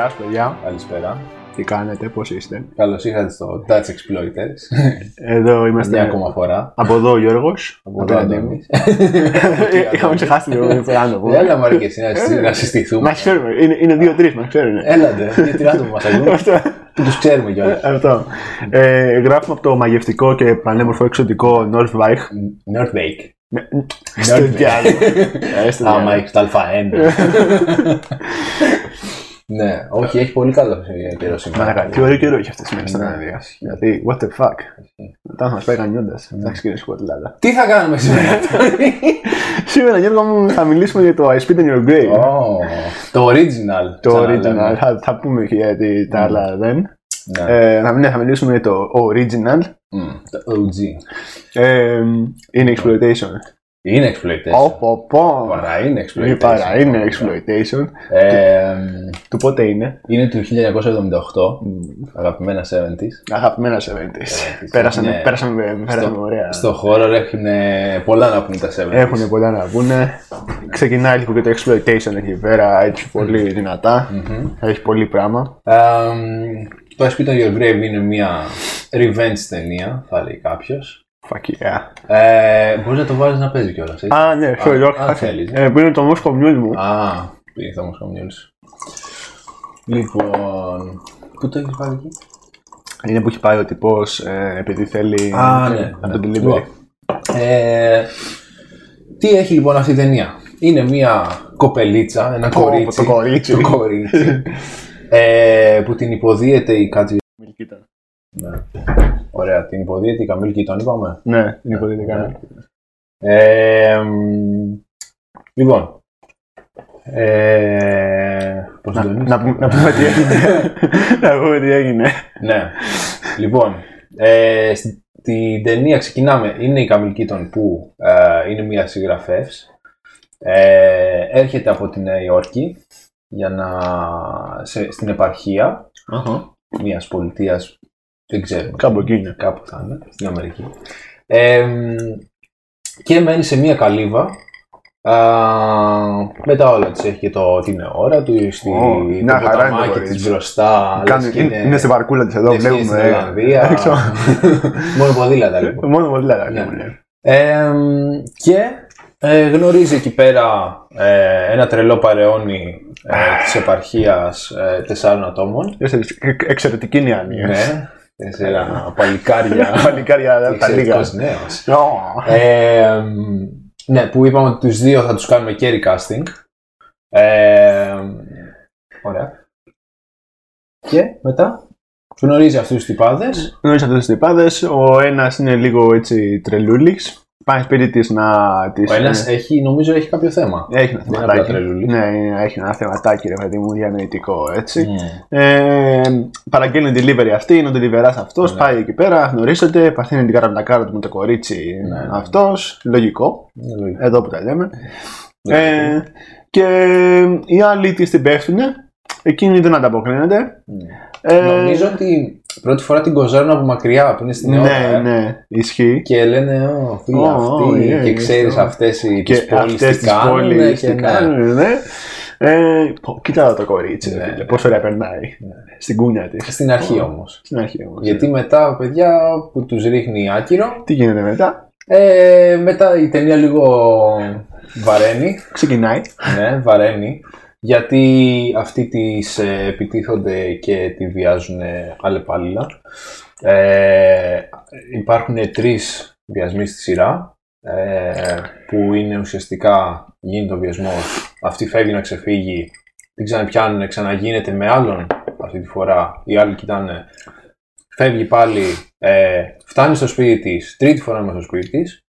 Γεια σα, παιδιά. Καλησπέρα. Τι κάνετε, πώς είστε; Καλώς ήρθατε στο Dutch Exploiters. Εδώ είμαστε. Μια ακόμα φορά. Από εδώ ο Γιώργος. Από εδώ Αντώνης. Είχαμε ξεχάσει λίγο το Φεράνο. Έλα μωρέ και εσύ να- να συστηθούμε. Μα ξέρουμε. Είναι, είναι δύο-τρει, μα ξέρουν. Έλατε, γιατί άτομα μας ακούν. Αυτό. Που τους ξέρουμε κιόλας. Αυτό. Ε, γράφουμε από το μαγευτικό και πανέμορφο εξωτικό Northwich. Nordwijk. Στο Nordwijk. διάλογο. Ε, στο Άμα διάλογο. έχεις τα Α1. Ναι, όχι, έχει πολύ καλό καιρό σήμερα. Μαλάκα, τι ωραίο καιρό έχει αυτέ τι μέρε στην Αναδία. Γιατί, what the fuck. Μετά θα μας πάει κανιώντα. Εντάξει, κύριε Σκοτλάδα. Τι θα κάνουμε σήμερα, Τόνι; Σήμερα, Γιώργο μου, θα μιλήσουμε για το I Spit in Your Grave. Ω, Το original. Το ξαναλέμε. original. Θα, θα πούμε και γιατί τα άλλα δεν. Ναι. Ε, θα, ναι, θα μιλήσουμε για το original. Μμ, Το OG. Ε, είναι exploitation. Είναι exploitation. Πω, πω, πω. Παρά είναι Ε, exploitation. Παρά είναι exploitation. Ε, Του πότε είναι; Είναι του 1978, αγαπημένα 70s. Αγαπημένα 70s. Πέρασαν, Ναι. πέρασαν, με- πέρασαν ωραία. Στο χώρο έχουν πολλά να πούνε τα 70s. Έχουν πολλά να πούνε. Ξεκινάει λίγο και το exploitation εκεί πέρα, έτσι πολύ δυνατά. Έχει πολύ πράγμα. Εμ, το I Spit on Your Grave είναι μια revenge ταινία, θα λέει κάποιος. Fuck yeah. Ε, Μπορείς να το βάλεις να παίζει κιόλας. Α, ναι, sorry, όχι. αν θέλεις. Ε, Που είναι το Moscow Mule μου. Α, πήγε το Moscow Mules. Λοιπόν. Πού το έχεις βάλει εκεί; Είναι που έχει πάει ο τυπός επειδή θέλει Α, ναι. από το ναι. delivery. Λοιπόν, ε, τι έχει λοιπόν αυτή η ταινία; Είναι μια κοπελίτσα, ένα Πω, κορίτσι. το κορίτσι. το κορίτσι, ε, που την υποδίεται η Κάτζη. Μιλκίτα. Ναι. Ωραία, την υποδίεται η Καμίλ τον είπαμε; Ναι, είναι υποδείγμα. Ε, μ, λοιπόν. Ε, πώς Να, το λένε; να, πούμε- να πούμε τι έγινε. να πούμε τι έγινε. Ναι. λοιπόν, ε, στην ταινία ξεκινάμε. Είναι η Καμίλ Κίτον που ε, είναι μια συγγραφεύς. Ε, έρχεται από τη Νέα Υόρκη για να, σε, στην επαρχία μιας πολιτείας, δεν ξέρω, Κάπου εκεί είναι. κάπου θα είναι, στην Αμερική. Ε, μ, και μένει σε μια καλύβα. Α, με τα όλα της έχει και το, την ώρα του, στη, Ω, το μια χαρά είναι το ποταμάκι κορίτσι. της μπροστά. Κάνει- λες και είναι, είναι στην παρκούλα της εδώ, λες και είναι βλέπουμε. στην ε, Ολλανδία. έξω. Μόνο ποδήλατα λοιπόν. Μόνο πολύ λέτε. Ναι. ναι. Ε, μ, και ε, γνωρίζει εκεί πέρα ε, ένα τρελό παρεώνι ε, της επαρχίας ε, τεσσάρων ατόμων. Εξαιρετική είναι η άνοια. Ναι, τέσσερα παλικάρια. Παλικάρια τα λίγα. Εξαιρετικός νέος. Ω, Ε, μ, ναι, που είπαμε ότι τους δύο θα τους κάνουμε και recasting. Ε, μ, ωραία. Και μετά γνωρίζει αυτούς τους τυπάδες. Γνωρίζει αυτέ τι τυπάδες. Ο ένας είναι λίγο έτσι τρελούλης. Πάει σπίτι της να τη. Ο ένας έχει, νομίζω έχει κάποιο θέμα. Έχει ένα Δεν είναι απλά θεματάκι. τρελούλης. Ναι, είναι- έχει ένα θεματάκι, ρε παιδί μου, διανοητικό έτσι. Μμ. Ε, παραγγέλνει delivery αυτή, είναι ο delivery αυτός. Ναι. Πάει εκεί πέρα, γνωρίζεται, παθαίνει την καραμπλακάρα του με το κορίτσι Ναι. αυτός. Λογικό, Είναι λογικό. εδώ που τα λέμε. Ναι. Ε, και οι άλλοι της την πέφτουν. Εκείνη δεν ανταποκρίνεται. Ε, Νομίζω ότι πρώτη φορά την κοζάρουν από μακριά που είναι στην ναι, Ελλάδα. ναι, ισχύει. Και λένε, Ω, φίλε, Ω, αυτή. ω, και yeah, ξέρεις αυτό. αυτές οι Και τις πόλεις αυτές τι τις κάνουν. πόλεις Και τι ναι. κάνουν, ναι. Ε, πω, κοίτα το κορίτσι, Ναι. φίλε, πόσο ωραία περνάει. Στην κούνια της. Στην αρχή όμως. Στην αρχή όμως. Γιατί μετά, παιδιά, που τους ρίχνει άκυρο, Τι γίνεται μετά, ε, μετά η ταινία λίγο βαραίνει. ξεκινάει. ναι, βαραίνει. Γιατί αυτοί τις ε, επιτίθονται και τη βιάζουν αλλεπάλληλα. Ε, υπάρχουν τρεις βιασμοί στη σειρά ε, που είναι ουσιαστικά γίνεται ο βιασμός, αυτή φεύγει να ξεφύγει, την ξαναπιάνουν, ξαναγίνεται με άλλον αυτή τη φορά, οι άλλοι κοιτάνε, φεύγει πάλι, ε, φτάνει στο σπίτι της, τρίτη φορά μέσα στο σπίτι της,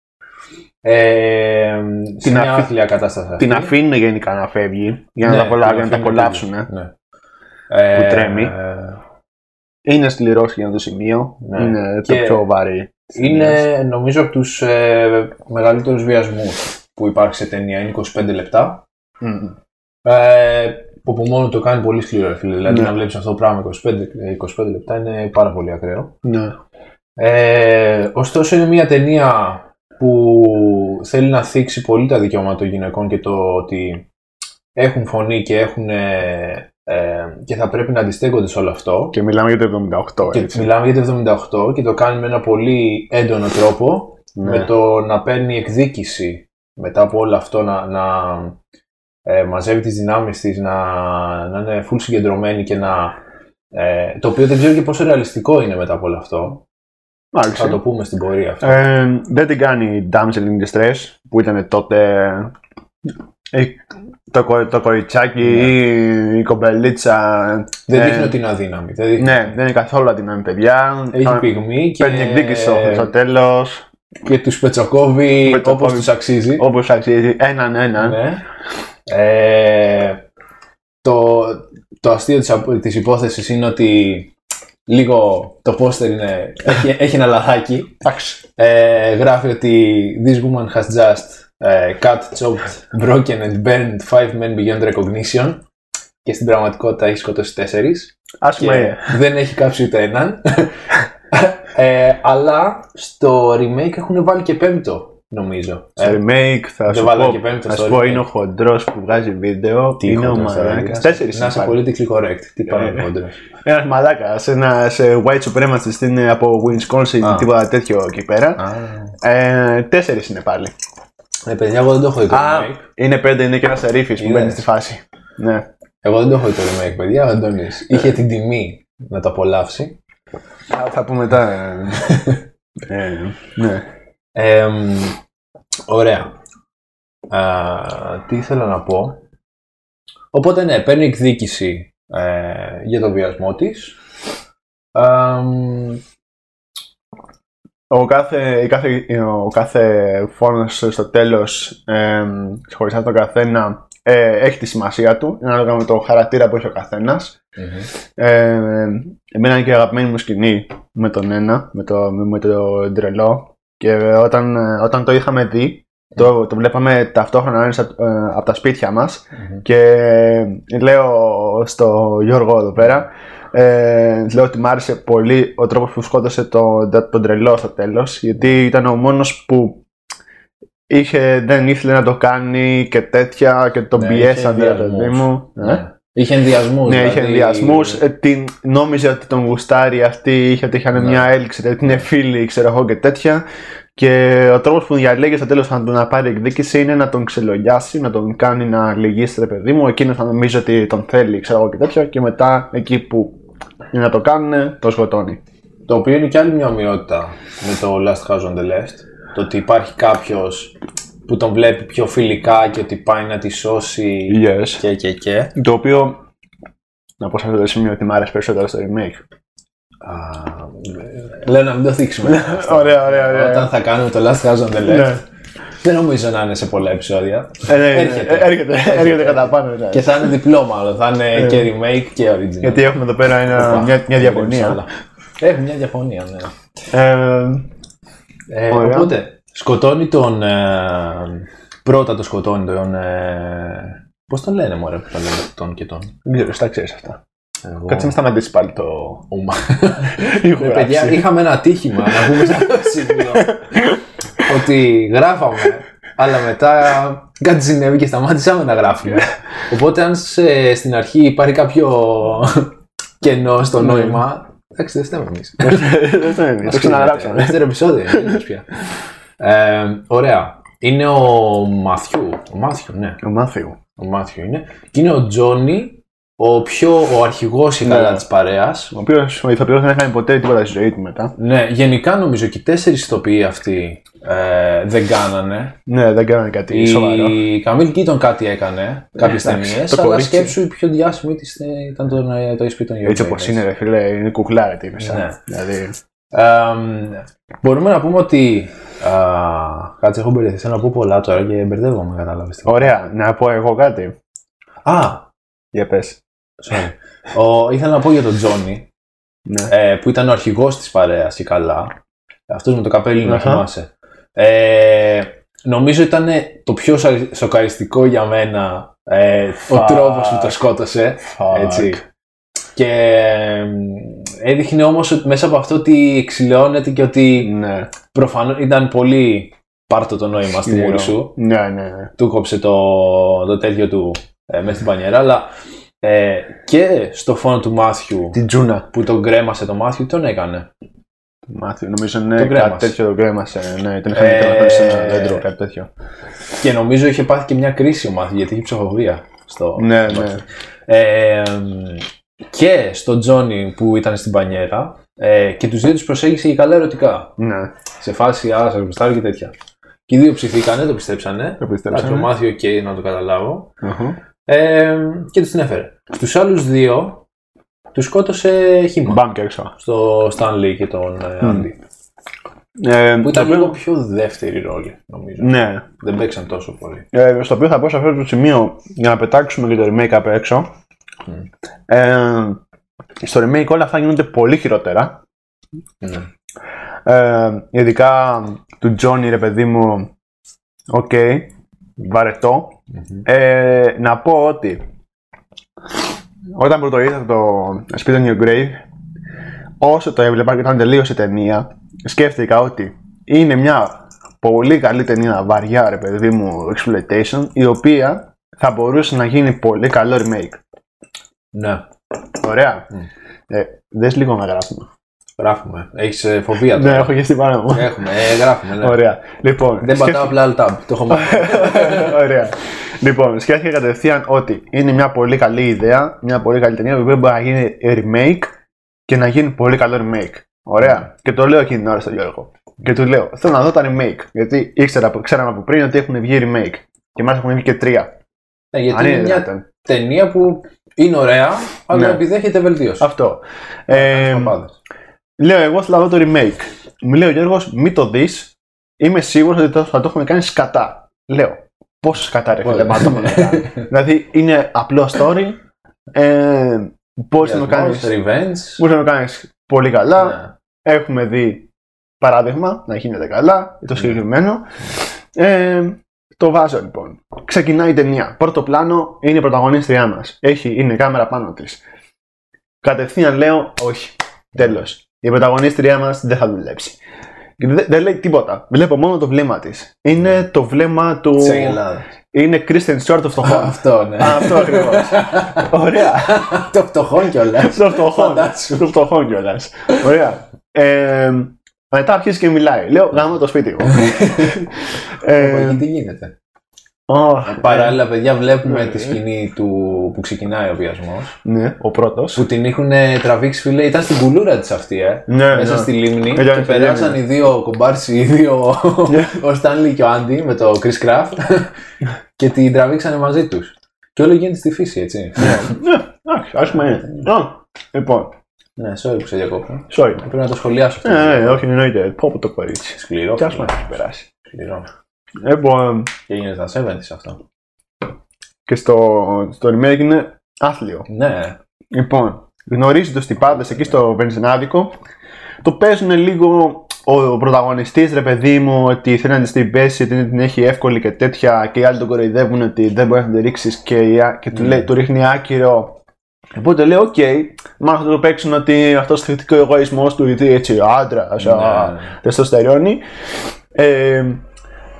ε, σε Την μια αφή- άθλια κατάσταση αυτή. Την αφήνουν γενικά να φεύγει για να, Ναι, τα, απολα... την για να τα αφήνουν απολαύσουν. τελείως. Ναι. Ε, Που τρέμει. Είναι σκληρός για αυτό το σημείο. Ναι. Είναι Και το πιο βαρύ. Είναι νομίζω από τους ε, μεγαλύτερους βιασμούς που υπάρχει σε ταινία. Είναι 25 λεπτά. Μμμ. Ε, που από μόνο το κάνει πολύ σκληρό, ρε φίλε. Δηλαδή Ναι. να βλέπεις αυτό το πράγμα 25, ε, 25 λεπτά είναι πάρα πολύ ακραίο. Ναι. Ε, ωστόσο είναι μια ταινία που θέλει να θίξει πολύ τα δικαιώματα των γυναικών και το ότι έχουν φωνή και έχουν ε, ε, και θα πρέπει να αντιστέκονται σε όλο αυτό. Και μιλάμε για το 78, Και έτσι. μιλάμε για το 78 και το κάνει με ένα πολύ έντονο τρόπο Ναι. με το να παίρνει εκδίκηση μετά από όλο αυτό να, να ε, μαζεύει τις δυνάμεις της, να, να είναι full συγκεντρωμένη και να... Ε, το οποίο δεν ξέρω και πόσο ρεαλιστικό είναι μετά από όλο αυτό. Μάλιστα. Θα το πούμε στην πορεία αυτό. Ε, δεν την κάνει η Damsel in Distress που ήταν τότε ε, το, κο- το κοριτσάκι Ναι. ή η κομπελίτσα. δεν ε, δείχνει ότι είναι αδύναμη. Δεν δείχνει. Ναι, δεν είναι καθόλου αδύναμη παιδιά. Έχει Θα- πυγμή και, Παίρνει εκδίκηση στο, στο τέλος, και τους πετσοκόβει Πετσοκόβει. όπως τους αξίζει. όπως αξίζει, έναν έναν. Ναι. Ε, το, το αστείο της, απο- της υπόθεσης είναι ότι λίγο το πόστερ είναι, έχει, έχει ένα λαθάκι. Εντάξει. Ε, γράφει ότι this woman has just ε, cut, chopped, broken and burned five men beyond recognition και στην πραγματικότητα έχει σκοτώσει τέσσερις Α πούμε, και δεν έχει κάψει ούτε έναν. ε, αλλά στο remake έχουν βάλει και πέμπτο, νομίζω. στο Ε, remake θα δεν σου βάλα πω, και πέμπτο θα στο σου πω remake. είναι ο χοντρός που βγάζει βίντεο. Τι είναι ο χοντρός τώρα, μαλάκας. να- Τέσσερις Να είσαι politically correct. Τι πάει Ε, ο κόντρος. Ένας μαλάκας. Ένα white supremacist είναι από Wisconsin, Α. τίποτα τέτοιο εκεί πέρα. Ε, Τέσσερις είναι πάλι. Ε, παιδιά, εγώ δεν το έχω δει το Α, remake. είναι πέντε, είναι και ένας σερίφης που Είδες. μπαίνει στη φάση. Ναι. Εγώ δεν το έχω δει το remake, παιδιά. Ο Αντώνης είχε την τιμή να το απολαύσει. Θα, θα πούμε μετά. ε, ε, ναι. Ε, μ, ωραία. Α, τι ήθελα να πω. Οπότε ναι, παίρνει εκδίκηση ε, για το βιασμό της. Α, μ, Ο κάθε, η κάθε, ο κάθε φόνος στο τέλος, ε, χωριστά τον καθένα, ε, έχει τη σημασία του, ανάλογα με το χαρακτήρα που έχει ο καθένας. μμμ. Ε, εμένα είναι και η αγαπημένη μου σκηνή με τον ένα, με το, με το τρελό. Και όταν, ε, όταν το είχαμε δει, το, το βλέπαμε ταυτόχρονα ένας από, ε, από τα σπίτια μας Μμμ. και λέω στο Γιώργο εδώ πέρα, ε, λέω ότι μου άρεσε πολύ ο τρόπος που σκότωσε τον, τον τρελό στο τέλος, γιατί ήταν ο μόνος που είχε, δεν ήθελε να το κάνει και τέτοια και τον Ναι, πιέσαν, είχε ρε παιδί ενδιασμούς. μου. Ε; Ναι. Είχε ενδιασμούς. Ναι, είχε δηλαδή- ενδιασμούς. Νόμιζε ότι τον γουστάρει αυτή, είχε ότι είχαν Ναι. μια έλξη, ότι είναι φίλοι, ξέρω εγώ και τέτοια. Και ο τρόπος που διαλέγει στο τέλος να τον να πάρει εκδίκηση είναι να τον ξελογιάσει, να τον κάνει να λυγίσει, ρε παιδί μου. Εκείνος θα νομίζει ότι τον θέλει, ξέρω εγώ και τέτοια. Και μετά εκεί που είναι να το κάνουν, το σκοτώνει. Το οποίο είναι και άλλη μια ομοιότητα με το Last House on the Left. Το ότι υπάρχει κάποιος που τον βλέπει πιο φιλικά και ότι πάει να τη σώσει Yes. και και και. Το οποίο. Να πω σε αυτό το σημείο ότι μου άρεσε περισσότερο στο remake. Α, Λέω να μην το θίξουμε. Ωραία, ωραία, ωραία. Όταν θα κάνουμε το Last House on the Left. Ναι. Δεν νομίζω να είναι σε πολλά επεισόδια. Ε, ναι, ναι, Έρχεται. ε, έρχεται, έρχεται κατά πάνω. ναι. Και θα είναι διπλό μάλλον. Θα είναι και remake και original. Γιατί έχουμε εδώ πέρα ένα, Οπα, μια, μια όλα. διαφωνία. Έχουμε μια διαφωνία, ναι. Ε, Ε, Ωραία. οπότε, σκοτώνει τον. Ε, πρώτα το σκοτώνει τον. Ε, Πώς τον λένε, Μωρέ, που τον λένε τον και τον. δεν ξέρω, στα ξέρεις αυτά. Εγώ... Κάτσε να σταματήσει πάλι το Ομα. ηχογράφηση. Ε, παιδιά, είχαμε ένα ατύχημα να πούμε σε αυτό το σημείο. ότι γράφαμε, αλλά μετά κάτι συνέβη και σταμάτησαμε να γράφουμε. Οπότε, αν σε- στην αρχή υπάρχει κάποιο κενό στο Ναι. νόημα. Εντάξει, δεν φταίμε εμεί. Δεν το είναι, το ξαναγράψαμε. Δεύτερο επεισόδιο. Είναι τέλος πια. Ε, ωραία. Είναι ο Μάθιου. Ο Μάθιου, ναι. Ο Μάθιου. Ο Μάθιου είναι. Και είναι ο Τζόνι, ο πιο ο αρχηγός η Ναι. καλά της παρέας. Ο οποίος ο ηθοποιός δεν έκανε ποτέ τίποτα στη ζωή του μετά. Ναι, γενικά νομίζω και οι τέσσερις ηθοποιοί αυτοί ε, δεν κάνανε. Ναι, δεν κάνανε κάτι σοβαρό. Η Καμίλ Κίτον κάτι έκανε, κάποιες εντάξει, ταινίες, το αλλά κορίτσι. σκέψου η πιο διάσημη της ε, ήταν το, το ESP των Έτσι όπως είναι, ρε φίλε, είναι κουκλάρα τι μέσα. Ναι. Δηλαδή. Εμ, μπορούμε να πούμε ότι. Α, κάτσε, έχω μπερδευτεί. Θέλω να πω πολλά τώρα και μπερδεύομαι, κατάλαβες. Ωραία, να πω εγώ κάτι. Α, Για πες. sorry. ο, ήθελα να πω για τον Τζόνι, Ναι. ε, που ήταν ο αρχηγός της παρέας και καλά. Αυτός με το καπέλι, να Αχα. θυμάσαι. Ε, νομίζω ήταν το πιο σα- σοκαριστικό για μένα ε, ο Fuck. τρόπος που το σκότωσε. Fuck. Έτσι. Και εμ, έδειχνε όμως ότι μέσα από αυτό ότι εξηλαιώνεται και ότι Ναι. προφανώς ήταν πολύ πάρτο το νόημα στη μούρη σου. Ναι, ναι, ναι. Του κόψε το, το τέτοιο του ε, μέσα στην πανιέρα, αλλά Ε, και στο φόνο του Μάθιου Την Τζούνα. που τον κρέμασε το Μάθιου, τον έκανε. Μάθιο, νομίζω ναι, Τον κάτι κρέμασε. τέτοιο το κρέμασε. Ναι, τον είχαν Ε, ε... σε ένα δέντρο, κάτι τέτοιο. Και νομίζω είχε πάθει και μια κρίση ο Μάθιου γιατί είχε ψυχοφοβία. Στο... Ναι, ναι. Ε, και στον Τζόνι που ήταν στην πανιέρα ε, και τους δύο τους προσέγγισε και καλά ερωτικά. Ναι, Σε φάση, α, σας γουστάρω και τέτοια. Και οι δύο ψηθήκανε, το πιστέψανε. το Εντάξει, ο πιστέψαμε. Μάθιο, οκ, να το καταλάβω. Αχα. Ε, και τους την έφερε. Στους άλλους δύο τους σκότωσε χύμα. Μπαμ και έξω. Στο Stanley και τον ε, Μμ. Andy. Ε, Που το ήταν οποίο- λίγο πιο δεύτερη ρόλη, νομίζω. Ναι. Δεν παίξαν τόσο πολύ. Ε, στο οποίο θα πω σε αυτό το σημείο για να πετάξουμε και το remake απ' έξω. Μμ. Ε, στο remake όλα αυτά γίνονται πολύ χειρότερα. Ναι. Ε, ειδικά του Johnny, ρε παιδί μου, οκ, βαρετό. Μμμ. Ε, να πω ότι όταν πρωτοείδα το Spit on Your Grave, όσο το έβλεπα και όταν τελείωσε η ταινία, σκέφτηκα ότι είναι μια πολύ καλή ταινία, βαριά ρε παιδί μου, exploitation, η οποία θα μπορούσε να γίνει πολύ καλό remake. Ναι, Ωραία. Μμ. Ε, δες λίγο να γράφουμε. γράφουμε. Έχεις ε, φοβία Ναι, τώρα. έχω και στην πάνω μου. Έχουμε, ε, γράφουμε. Ναι. Ωραία. Λοιπόν, Δεν σκέφτηκα- πατάω απλά alt tab. Το έχω μάθει. Ωραία. Λοιπόν, σκέφτηκα κατευθείαν ότι είναι μια πολύ καλή ιδέα, μια πολύ καλή ταινία, η οποία μπορεί να γίνει remake και να γίνει πολύ καλό remake. Ωραία. Και το λέω εκείνη την ώρα στον Γιώργο. Και του λέω: Θέλω να δω τα remake. Γιατί ήξερα, από- ξέραμε από πριν ότι έχουν βγει remake. Και μάλιστα έχουν βγει και τρία. Ναι, γιατί Αν είναι είναι μια δυνατόν. ταινία που είναι ωραία, αλλά Ναι. επιδέχεται βελτίωση. Αυτό. Ε, Παπάδες. λέω: Εγώ θέλω να δω το remake. Μου λέει ο Γιώργος: Μην το δεις. Είμαι σίγουρος ότι το- θα το έχουν κάνει σκατά. Λέω: Πόσο σκατά ρε φίλε, Ωραία. μα το έχουν κάνει. Δηλαδή είναι απλό story. Ε, Μπορείς να το κάνεις. Βιασμός, Revenge. Μπορείς να το κάνεις πολύ καλά. Ναι. Έχουμε δει παράδειγμα να γίνεται καλά το Ναι. συγκεκριμένο. Ε, το βάζω λοιπόν. Ξεκινάει η ταινία. Πρώτο πλάνο είναι η πρωταγωνίστριά μας. Είναι η κάμερα πάνω της. Κατευθείαν λέω όχι. Τέλος. Η πρωταγωνίστριά μας δεν θα δουλέψει. Και Δεν, δεν λέει τίποτα. Βλέπω μόνο το βλέμμα της. Είναι το βλέμμα του. Της Αγελάδας. Είναι Kristen Stewart το φτωχό. Αυτό, ναι. Α, Αυτό ακριβώς. Ωραία. Το φτωχόν κιόλας. Το φτωχό. Φαντάσου. Το φτωχό κιόλας. Ωραία. Ε, μετά αρχίζει και μιλάει. Λέω γάμο το σπίτι μου. ε, Τι γίνεται; ω, Παράλληλα, παιδιά, βλέπουμε ε, τη σκηνή του που ξεκινάει ο βιασμός. Ναι, ο πρώτος. Που την έχουν τραβήξει, φίλε. Ήταν στην κουλούρα της αυτή, ε. Ναι, Μέσα ναι. στη λίμνη. Ήταν και στη περάσαν λίμνη. οι δύο κομπάρσι, οι δύο. Ναι. ο Στάνλι και ο Άντι με το Chris Craft. και την τραβήξανε μαζί τους. Και όλο γίνεται στη φύση, έτσι. Ναι, εντάξει, ας πούμε είναι. Α, Λοιπόν, ναι, sorry που σε διακόπτω. sorry. Πρέπει να το σχολιάσω αυτό. Ναι, ναι, όχι, εννοείται. Πω πω το κορίτσι. Σκληρός. Κι ας φίλε. πούμε έχει περάσει. Σκληρό. Λοιπόν, Και έγινε στα 70's αυτό. και στο, στο remake είναι άθλιο. Ναι. Λοιπόν, γνωρίζει τους τυπάδες εκεί στο βενζινάδικο. Το παίζουν λίγο ο πρωταγωνιστής ρε παιδί μου ότι θέλει να της την πέσει, ότι την έχει εύκολη και τέτοια και οι άλλοι τον κοροϊδεύουν ότι δεν μπορεί να την ρίξεις και, η α- και του, Mm. λέει, του ρίχνει άκυρο. Οπότε λέει, οκ, μάλλον θα το παίξουν ότι αυτός ο εγωισμός του, γιατί έτσι άντρα, Ναι. τεστοστερόνι. Ε,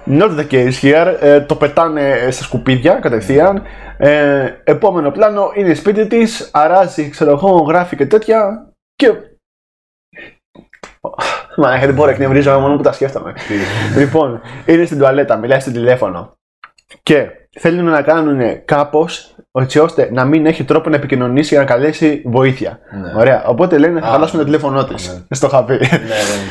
not the case here. Ε, το πετάνε στα σκουπίδια κατευθείαν. Ε, επόμενο πλάνο είναι σπίτι της, αράζει, ξέρω εγώ, γράφει και τέτοια. Και. Μα δεν μπορώ, εκνευρίζομαι μόνο που τα σκέφτομαι. λοιπόν, είναι στην τουαλέτα, μιλάει στο τηλέφωνο. Και θέλουν να κάνουν κάπως έτσι ώστε να μην έχει τρόπο να επικοινωνήσει για να καλέσει βοήθεια. Ναι. Ωραία. Οπότε λένε θα Α, χαλάσουν το τηλέφωνό της. ναι. Στο είχα πει. Ναι,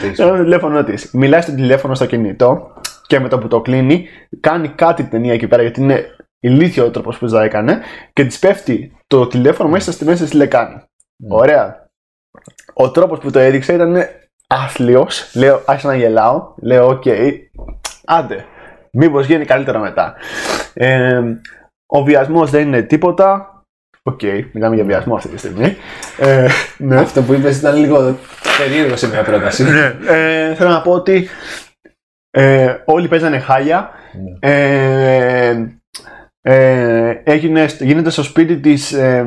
δεν Στο τηλέφωνο της. Μιλάει στο τηλέφωνο στο κινητό και με το που το κλείνει, κάνει κάτι την ταινία εκεί πέρα γιατί είναι ηλίθιο ο τρόπος που το έκανε και της πέφτει το τηλέφωνο μέσα στη μέση τη λεκάνη. Ωραία. Ο τρόπος που το έδειξε ήταν άθλιος. Λέω, άρχισα να γελάω. Λέω, οκ, άντε. Μήπως γίνει καλύτερα μετά. Ε, ο βιασμός δεν είναι τίποτα. Οκ, μιλάμε για βιασμό αυτή τη στιγμή. Ε, ναι. Αυτό που είπες ήταν λίγο περίεργο σε μια πρόταση. Ναι, ε, θέλω να πω ότι ε, όλοι παίζανε χάλια. Ναι. Ε, ε, έγινε, γίνεται στο σπίτι της, ε,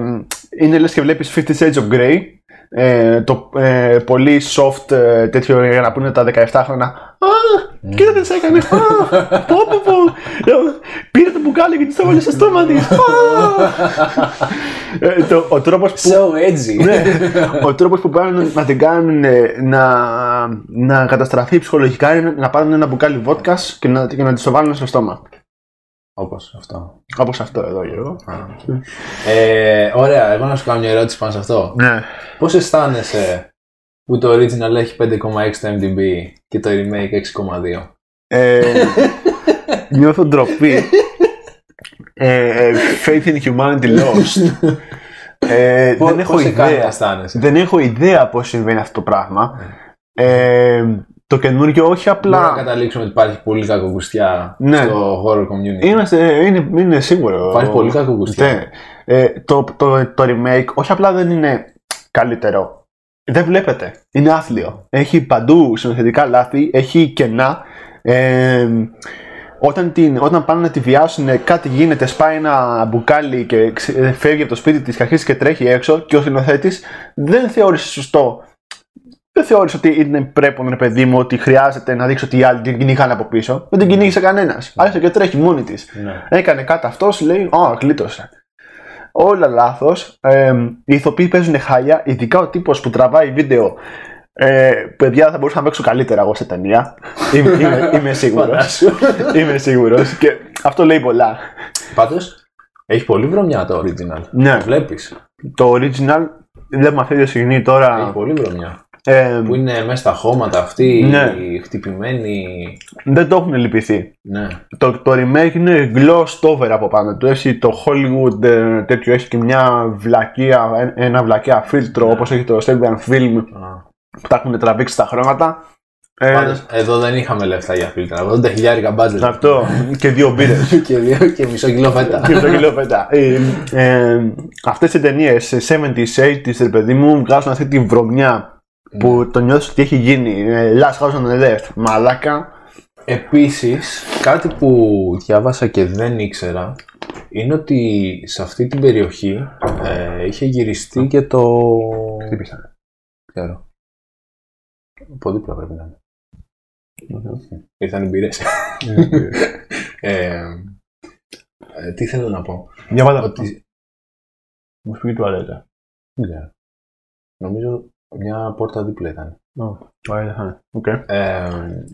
είναι λες και βλέπεις 50 Shades of Grey. Ε, το ε, πολύ soft ε, τέτοιο για να πούνε τα 17 χρόνια. Α, κοίτα τι της έκανε. Α, πω, πω, πω. Ε, Πήρε το μπουκάλι και της το έβαλε στο στόμα της. Α. Ε, το- ο τρόπος που So edgy. ναι, ο τρόπος που πάνε να την κάνουν ε, να, να καταστραφεί ψυχολογικά είναι να πάρουν ένα μπουκάλι βότκας και να, και να της το βάλουν στο στόμα. Όπως αυτό. Όπως αυτό εδώ, Γιώργο. Ε, ωραία, εγώ να σου κάνω μια ερώτηση πάνω σε αυτό. Ναι. Πώς αισθάνεσαι που το original έχει 5,6 στο MDB και το remake 6,2. Ε, νιώθω ντροπή. Ε, ε, faith in humanity lost. Ε, Πώς, δεν, έχω πώς σε κάνει να ιδέα, αισθάνεσαι; δεν έχω ιδέα πώς συμβαίνει αυτό το πράγμα. Ε, το καινούργιο όχι Μπορούμε να απλά... καταλήξουμε ότι υπάρχει πολύ κακοκουστιά Ναι. στο horror community. Είμαστε, είναι, είναι σίγουρο. Υπάρχει πολύ κακοκουστιά. Ναι. Ε, το, το, το remake όχι απλά δεν είναι καλύτερο. Δεν βλέπετε. Είναι άθλιο. Έχει παντού συνοθετικά λάθη, έχει κενά. Ε, όταν, την, όταν πάνε να τη βιάσουν, κάτι γίνεται, σπάει ένα μπουκάλι και ξε- ε, φεύγει από το σπίτι της και αρχίζει και τρέχει έξω και ο σκηνοθέτης δεν θεώρησε σωστό. Δεν θεώρησε ότι είναι πρέπον, ρε παιδί μου, ότι χρειάζεται να δείξει ότι οι άλλοι την κυνηγάνε από πίσω. Δεν την κυνήγησε κανένας. Άρχισε και τρέχει μόνη της. Ναι. Έκανε κάτι αυτός, λέει, Α, γλίτωσε. Όλα λάθος. Ε, οι ηθοποιοί παίζουν χάλια, ειδικά ο τύπος που τραβάει βίντεο. Ε, παιδιά, θα μπορούσα να παίξω καλύτερα εγώ σε ταινία. είμαι, είμαι, είμαι σίγουρος. Φαντάσου. είμαι σίγουρος. Και αυτό λέει πολλά. Πάντως, έχει πολύ βρωμιά το original. Ναι, Βλέπεις. το original βλέπουμε αυτή τη στιγμή Έχει τώρα. πολύ βρωμιά. Ε, Που είναι μέσα στα χώματα αυτοί, Ναι. χτυπημένοι. δεν το έχουν λυπηθεί. Ναι. Το, το remake είναι glossed over από πάνω του. Έχει το Hollywood ε, τέτοιο, έχει και μια βλακεία, ε- ένα βλακεία φίλτρο όπως έχει το Serbian Film Α. που τα έχουν τραβήξει τα χρώματα. Ε, Πάντως, εδώ δεν είχαμε λεφτά για φίλτρα. 80 χιλιάρικα budget. αυτό και δύο μπύρες. και, δύο, και μισό κιλό φέτα. και το κιλό πέτα. Ε, ε, αυτές οι ταινίες 70s, 80s, ρε παιδί μου, βγάζουν αυτή τη βρωμιά που το νιώθεις ότι έχει γίνει. Ε, Last House on the Left. Μαλάκα. Επίσης, κάτι που διάβασα και δεν ήξερα είναι ότι σε αυτή την περιοχή ε, είχε γυριστεί και το... Χτύπησα. Ξέρω. Από δίπλα πρέπει να είναι. Ήρθαν οι μπύρες. ε, ε, τι θέλω να πω. Για πάντα. Ότι... Μου σπίγει τουαλέτα. Δεν ξέρω. Νομίζω μια πόρτα δίπλα ήταν. Ωραία, θα είναι. Οκ. Ε,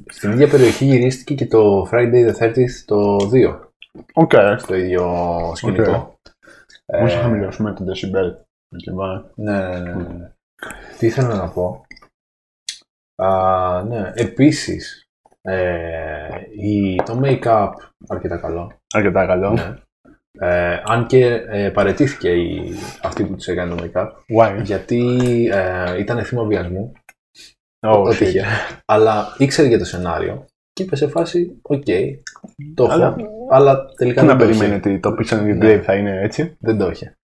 στην ίδια περιοχή γυρίστηκε και το Friday the 13th το 2. Οκ. Στο ίδιο σκηνικό. Ε, Πώς θα χαμηλώσουμε τον decibel. Και βάλε. Ναι, ναι, ναι, ναι. Τι θέλω να πω. Α, ναι, επίσης, ε, η, το make-up αρκετά καλό. Αρκετά καλό. Ναι. Ε, αν και ε, παραιτήθηκε η, αυτή που της έκανε το make-up, Why? γιατί ε, ήταν θύμα βιασμού, Oh, ό,τι shit. είχε. Αλλά ήξερε για το σενάριο και είπε σε φάση, οκ, το έχω, Αλλά- αλλά, τελικά Τι να δεν το είχε. περιμένει ότι το Pixel and Ναι. Grave θα είναι έτσι; Δεν το είχε.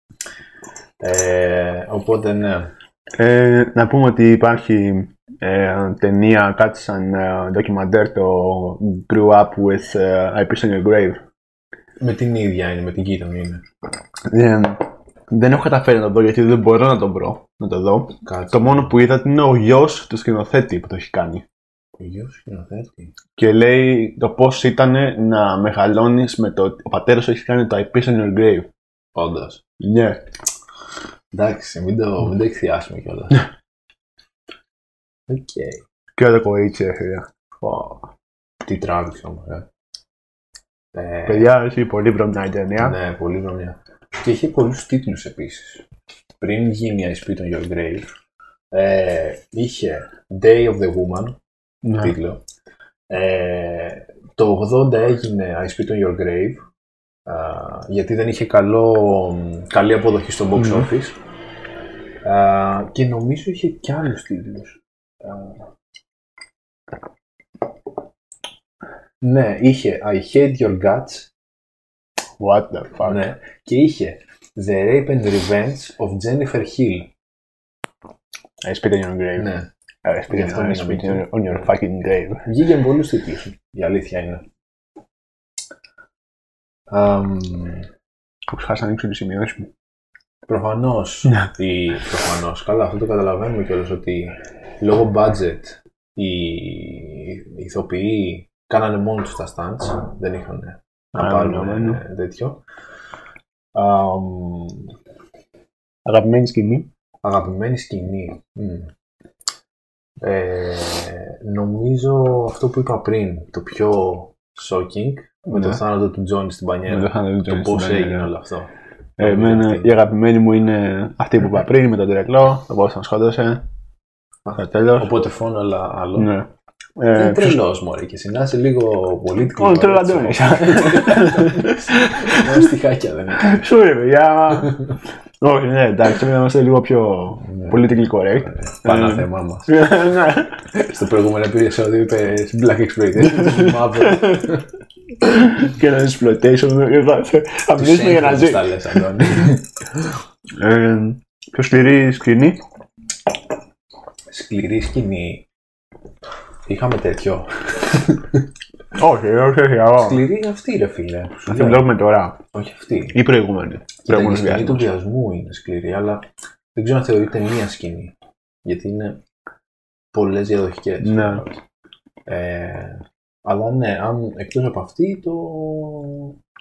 Ε, οπότε ναι. Ε, να πούμε ότι υπάρχει ε, ταινία, κάτι σαν ε, ντοκιμαντέρ το Grew Up with ε, I Pissed on Your Grave. Με την ίδια είναι, με την γείτονη είναι. Ε, δεν έχω καταφέρει να το δω γιατί δεν μπορώ να το βρω, να το δω. Κάτσε. Το μόνο που είδα είναι ο γιος του σκηνοθέτη που το έχει κάνει. Ο γιος σκηνοθέτη. Και λέει το πώς ήταν να μεγαλώνεις με το ότι ο πατέρας σου έχει κάνει το I Pissed on Your Grave. Όντως. Ναι. Εντάξει, μην το, μην το εκθειάσουμε κιόλας. Οκ. Και το κορίτσι έφυγε. Τι τράβηξε όμως, ε. Ε, Παιδιά, έχει πολύ βρωμιά η ταινία. Ναι, πολύ βρωμιά. Και είχε πολλούς τίτλους επίσης. Πριν γίνει I Spit on Your Grave, ε, είχε Day of the Woman, Ναι. τίτλο. Ε, το 80 έγινε I Spit on Your Grave, α, γιατί δεν είχε καλό, καλή αποδοχή στο box Μμμ. office. Α, και νομίζω είχε κι άλλους τίτλους. Α, ναι, είχε I Hate Your Guts, What the fuck; ναι, και είχε The Rape and Revenge of Jennifer Hill. I spit on your grave. Ναι. I spit, Γι' αυτό I μείναμε spit εκεί. on your fucking grave. Βγήκε με πολλούς τίτλους, η αλήθεια είναι. Αμ, Που ξεχάσα να ανοίξω τις σημειώσεις μου. προφανώς, Ναι. η, προφανώς, καλά αυτό το καταλαβαίνουμε κιόλας ότι λόγω budget οι, οι ηθοποιοί κάνανε μόνοι τους τα stunts, δεν είχαν να Α, πάρουν εννοούμενο. ε, τέτοιο. Αμ, Αγαπημένη σκηνή. Αγαπημένη σκηνή. Μμ. Ε, νομίζω αυτό που είπα πριν, το πιο shocking, με το Ναι. θάνατο του Τζόνι στην Με πανιέρα. το θάνατο του Το Τζόνι πώς στην πανιέρα. έγινε όλο αυτό. Ε, Εμένα η αγαπημένη μου είναι αυτή που είπα πριν με τον τρελό, το πώ τον σκότωσε. Στο τέλος. Οπότε φόνο, αλλά άλλο. Ναι. Είναι Ε, ποιος- τρελός μωρέ και εσύ να είσαι λίγο πολίτικο. Ο τρελαντώνης. Μόνο στιχάκια δεν είναι. Σου ρε παιδιά. Όχι, ναι, εντάξει, πρέπει να είμαστε λίγο πιο Ναι. politically correct. Πάνω Ε, θέμά μας. Ναι. Στο προηγούμενο επεισόδιο είπε Black Exploitation. Μαύρο. Και ένα exploitation. Θα Τους μιλήσουμε για να έγχρωμους ζει. τα λες, Αντώνη. Ε, Πιο σκληρή σκηνή. Σκληρή σκηνή. Είχαμε τέτοιο. Όχι, όχι, όχι. εγώ. Σκληρή είναι αυτή ρε φίλε. που σου Αυτή που λέω. βλέπουμε τώρα. Όχι αυτή. Ή προηγούμενη. Κοίτα, η Προηγούμενος σκηνή του βιασμός. βιασμού είναι σκληρή, αλλά δεν ξέρω αν θεωρείται μία σκηνή. Γιατί είναι πολλές διαδοχικές. Ναι. Ε, αλλά ναι, αν εκτός από αυτή, το.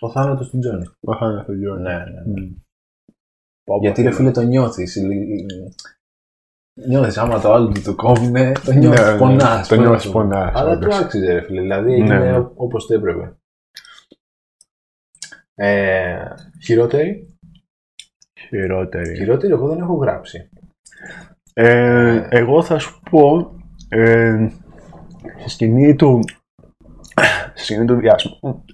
Ο θάνατος του Τζόνι. Ο θάνατος του Γιώργου. Ναι, ναι. Μμ. Γιατί ρε φίλε το νιώθεις. Νιώθεις άμα το άλλο του το κόβουνε, το νιώθεις. Ναι, ναι, πονάς, Το πώς να νιώθεις σου πω. πονάς. Αλλά του όντως. άξιζε ρε φίλε. Δηλαδή έγινε Ναι, ναι. όπως το έπρεπε. Ε, χειρότερη; Χειρότερη. Χειρότερη εγώ δεν έχω γράψει. Ε, εγώ θα σου πω ε, στη σκηνή του στη σκηνή του βιασμού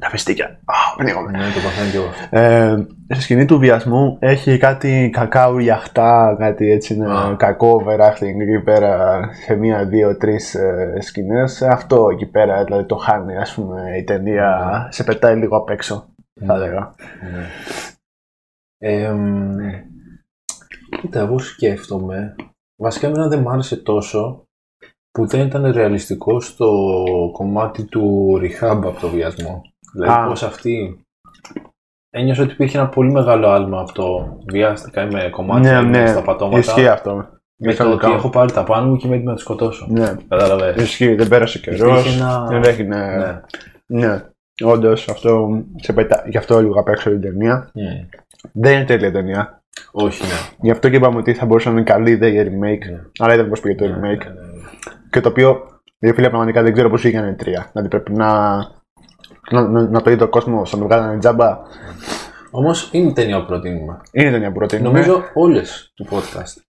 τα φιστίκια Α, πνίγομαι. Ναι, το παθαίνω κι εγώ. Ε, στη σκηνή του βιασμού έχει κάτι κακάου γιαχτά, κάτι έτσι είναι Α. κακό overacting εκεί πέρα σε μία, δύο, τρεις ε, σκηνές. Αυτό εκεί πέρα δηλαδή το χάνει ας πούμε η ταινία, σε πετάει λίγο απ' έξω θα έλεγα. Ναι. Ε, μ, κοίτα, εγώ σκέφτομαι. Βασικά εμένα δεν μ' άρεσε τόσο που δεν ήταν ρεαλιστικό στο κομμάτι του rehab από το βιασμό. Δηλαδή Α. πως αυτή ένιωσα ότι υπήρχε ένα πολύ μεγάλο άλμα από το βιάστηκα, είμαι κομμάτια, Ναι, είμαι ναι, στα πατώματα. ισχύει αυτό. Με το ότι έχω πάρει τα πάνω μου και είμαι έτοιμο να τη σκοτώσω. Ναι, Κατάλαβες. ισχύει, δεν πέρασε καιρό. Υπήρχε ένα- Δεν έγινε. Ναι. Ναι, όντως αυτό σε πετά... Γι' αυτό λίγο απ' έξω την ταινία. Μμ. Δεν είναι τέλεια ταινία. Όχι, ναι. Γι' αυτό και είπαμε ότι θα μπορούσε να είναι καλή ιδέα για remake. Ναι. Αλλά είδαμε πώ πήγε το Ναι, remake. ναι, ναι, ναι. Και το οποίο, για φίλε, πραγματικά δεν ξέρω πώς βγήκαν οι τρία. Δηλαδή πρέπει να. Να, να, να το είδε ο κόσμος, να το βγάλανε τζάμπα. Όμως είναι η ταινία που προτείνουμε. Είναι ταινία που προτείνουμε. Νομίζω όλες του podcast.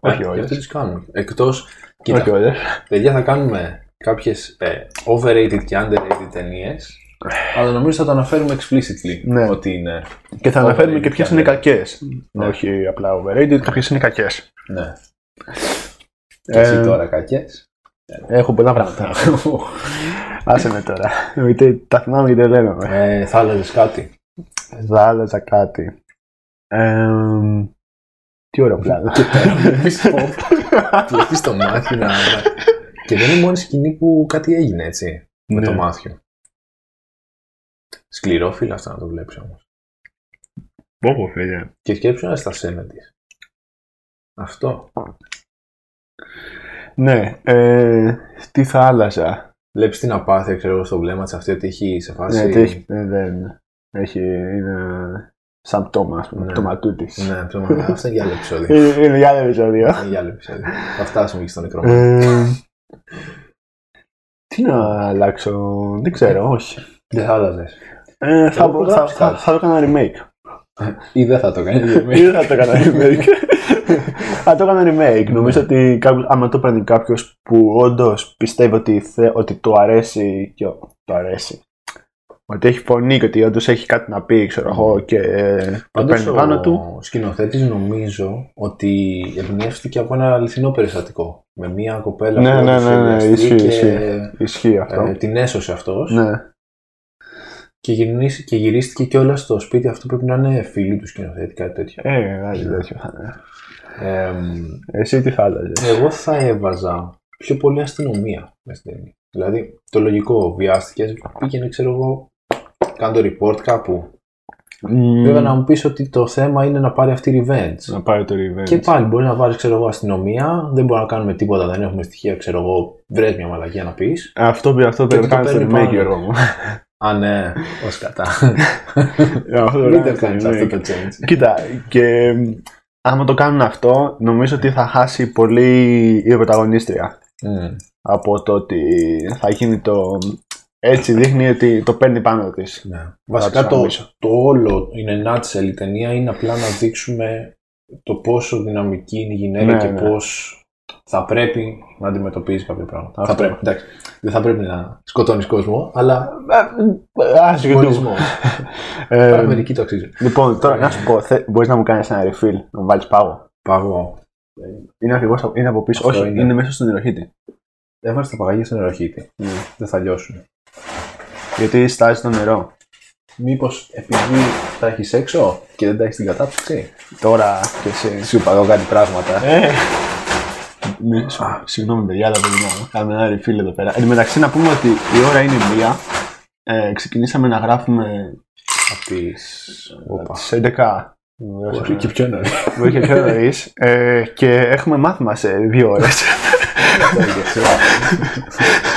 Όχι Ε, όλες. Αυτό τις κάνουμε. Εκτός. Κοίτα, Όχι όλες. παιδιά, θα κάνουμε κάποιες overrated και underrated ταινίες. Αλλά νομίζω θα το αναφέρουμε explicitly Ναι. ότι είναι. Και θα αναφέρουμε και Overrated ποιες και είναι underrated. κακές. Ναι. Όχι απλά overrated, κάποιες είναι κακές. Ναι. Και εσύ Ε, τώρα κακές. Έχω πολλά πράγματα. Άσε με τώρα. Γιατί τα θυμάμαι και δεν λέμε. ε, θα έλεγες κάτι. Θα άλλαζα κάτι. Εμ, τι ωραίο πλάνο. Βλέπει το μάτι να. Και δεν είναι η μόνη σκηνή που κάτι έγινε έτσι. Με Ναι. το μάθιο. Σκληρό φίλο αυτό να το βλέπεις όμως. Πόπο, φίλε. Και σκέψου να στα σένα τη. Αυτό. Ναι, ε, τι θα άλλαζα; Βλέπεις την απάθεια, ξέρω εγώ, στο βλέμμα της αυτή ότι έχει σε φάση. Ναι, τι έχει, ε, δεν. Έχει, είναι σαν πτώμα, ας πούμε, Ναι. το ματούτης. Ναι, το μάθημα. Αυτό είναι για άλλο επεισόδιο. Είναι, είναι για άλλο επεισόδιο. Είναι για άλλο επεισόδιο. Θα φτάσουμε και στο νεκρό. Ε, τι να αλλάξω, δεν ξέρω, όχι. Δεν θα άλλαζες. Ε, θα, έχω θα, γράψει θα, κάτι. θα το έκανα remake. Ή δεν θα το κάνει. Ή δεν θα το έκανα remake. θα το έκανα remake. Νομίζω ότι κάποιος, άμα το παίρνει κάποιος που όντως πιστεύει ότι, θε, ότι του αρέσει και ο- του αρέσει. Ότι έχει φωνή και ότι όντως έχει κάτι να πει, ξέρω εγώ, και ε, το Πάντως παίρνει πάνω του. ο σκηνοθέτης νομίζω ότι εμπνεύστηκε από ένα αληθινό περιστατικό. Με μια κοπέλα Ναι, που ναι, έδωσε ναι, ναι, βιαστή ισχύει, και ισχύει. Ισχύει αυτό. ε, την έσωσε αυτός ναι. Και, γυρνήσει, και γυρίστηκε κιόλας στο σπίτι αυτό πρέπει να είναι φίλοι τους σκηνοθέτη, κάτι τέτοιο. Ε, κάτι τέτοιο θα είναι. Ε, Εσύ τι θα άλλαζε. εγώ θα έβαζα πιο πολύ αστυνομία μες στην ταινία. Δηλαδή, το λογικό, βιάστηκες, πήγαινε, ξέρω εγώ, κάνω το report κάπου. Βέβαια, να μου πεις ότι το θέμα είναι να πάρει αυτή revenge. Να πάρει το revenge. Και πάλι μπορείς να βάλει, ξέρω εγώ, αστυνομία, δεν μπορούμε να κάνουμε τίποτα, δεν έχουμε στοιχεία, ξέρω εγώ, βρες μια μαλακία να πεις. Αυτό, αυτό Και πρέπει το να κάνεις στο παίρνει remake, πάνω. Γιώργο μου. Α, ναι, ως κατά. Αυτό Μην το το κάνεις ναι. αυτό το change. Κοίτα, και μ, άμα το κάνουν αυτό, νομίζω ότι θα χάσει πολύ η πρωταγωνίστρια Μμ. από το ότι θα γίνει το. Έτσι δείχνει ότι το παίρνει πάνω της. Ναι. Βασικά τους το, χαμίσω. το όλο είναι nutshell η ταινία είναι απλά να δείξουμε το πόσο δυναμική είναι η γυναίκα Ναι, και ναι. πώς θα πρέπει να αντιμετωπίζεις κάποια πράγματα. Αυτό. Θα πρέπει, εντάξει. Δεν θα πρέπει να σκοτώνεις κόσμο, αλλά Α συμφωνισμό. Ε, Μερικοί το αξίζουν. Λοιπόν, τώρα να σου πω, μπορείς να μου κάνεις ένα refill, να μου βάλεις πάγο; Παγώ. Είναι ακριβώς είναι από πίσω. Αυτό Όχι, είναι. είναι. μέσα στον νεροχύτη. Έβαλες τα παγάγια στον νεροχύτη. Δεν θα λιώσουν. Γιατί στάζει το νερό. Μήπως επειδή τα έχεις έξω και δεν τα έχεις στην κατάψυξη. Τώρα και εσύ. Σου παγώ κάτι πράγματα. Ε. Ναι, σ- Συγγνώμη, παιδιά, αλλά πρέπει να κάνουμε ένα refill εδώ πέρα. Εν τω μεταξύ, να πούμε ότι η ώρα είναι μία. Ε, ξεκινήσαμε να γράφουμε Από τις... Οπα. στι 11. Όχι, και πιο νωρίς. Μπορεί και πιο νωρίς. Ε, και έχουμε μάθημα σε δύο ώρες. Αυτό είναι και σειρά.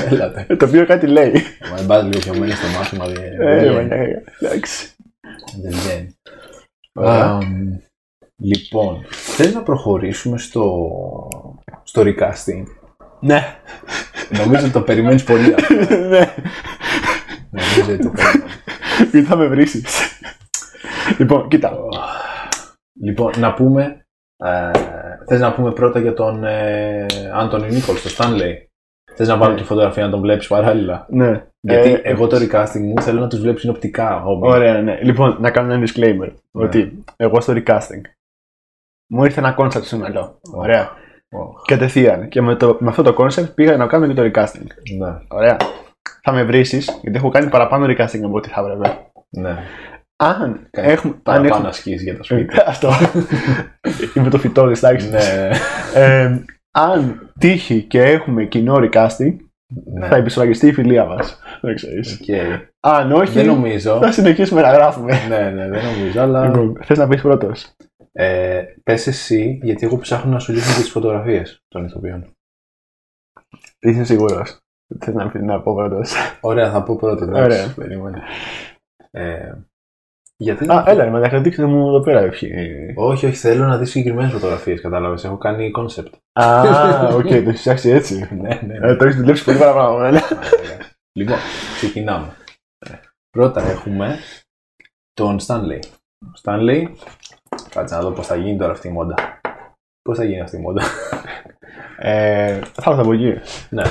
Έλατε. το οποίο κάτι λέει. Μα δεν πας λίγο πιο μένει στο μάθημα. δεν- Ε, δεν ρε, βγαίνει. ε, Εντάξει. Δεν βγαίνει. Ωραία. Αμ, Λοιπόν, θες να προχωρήσουμε στο, στο recasting. Ναι. Νομίζω ότι το περιμένεις πολύ αυτό. Ναι. Νομίζω ότι το περιμένεις. Γιατί θα με βρει. Λοιπόν, κοίτα. Λοιπόν, να πούμε. Ε, θες να πούμε πρώτα για τον ε, Άντωνι Νίκολ, τον Stanley. Θες να βάλω Ναι. τη φωτογραφία να τον βλέπεις παράλληλα; Ναι. Γιατί Ε, εγώ το recasting μου θέλω να τους βλέπεις συνοπτικά. homie. Ωραία, ναι. Λοιπόν, να κάνω ένα disclaimer. Ότι εγώ στο recasting μου ήρθε ένα concept στο μυαλό. Ωραία. Ω, Κατευθείαν. Και με, το, με αυτό το concept πήγα να κάνω και το recasting. Ναι, Ωραία. Θα με βρει, γιατί έχω κάνει παραπάνω recasting από ό,τι θα έπρεπε. ναι. Αν Κάνει έχουμε. Αν Παραπάνω έχουμε ασκήσεις για το σπίτι. αυτό. Είμαι το φυτό της τάξης. ναι, Ε, αν τύχει και έχουμε κοινό recasting, ναι. θα επισφραγιστεί η φιλία μας. Δεν ξέρεις. Οκ. Αν όχι, Δεν νομίζω. θα συνεχίσουμε να γράφουμε. ναι, ναι, δεν νομίζω, αλλά. Λοιπόν, θες να πεις πρώτος. Ε, πες εσύ, γιατί εγώ ψάχνω να σου λύσω και τις φωτογραφίες των ηθοποιών. Είσαι σίγουρος; Θες να, να πω πρώτος; Ωραία, θα πω πρώτα. εντάξει, Ωραία. περίμενε. Ε, γιατί. Α, έλα, ρε, μετά δείξτε μου εδώ πέρα. ευχή. Όχι, όχι, θέλω να δεις συγκεκριμένες φωτογραφίες, κατάλαβες. Έχω κάνει concept. Α, οκ, το έχεις φτιάξει έτσι. ναι, ναι. ναι. Ε, το έχεις δουλέψει πολύ παραπάνω. ναι. λοιπόν, ξεκινάμε. Ε, Πρώτα έχουμε τον Stanley. Ο Stanley, κάτσε να δω πώς θα γίνει τώρα αυτή η μόντα. Πώς θα γίνει αυτή η μόντα. Ε, θα έρθω από εκεί. ναι,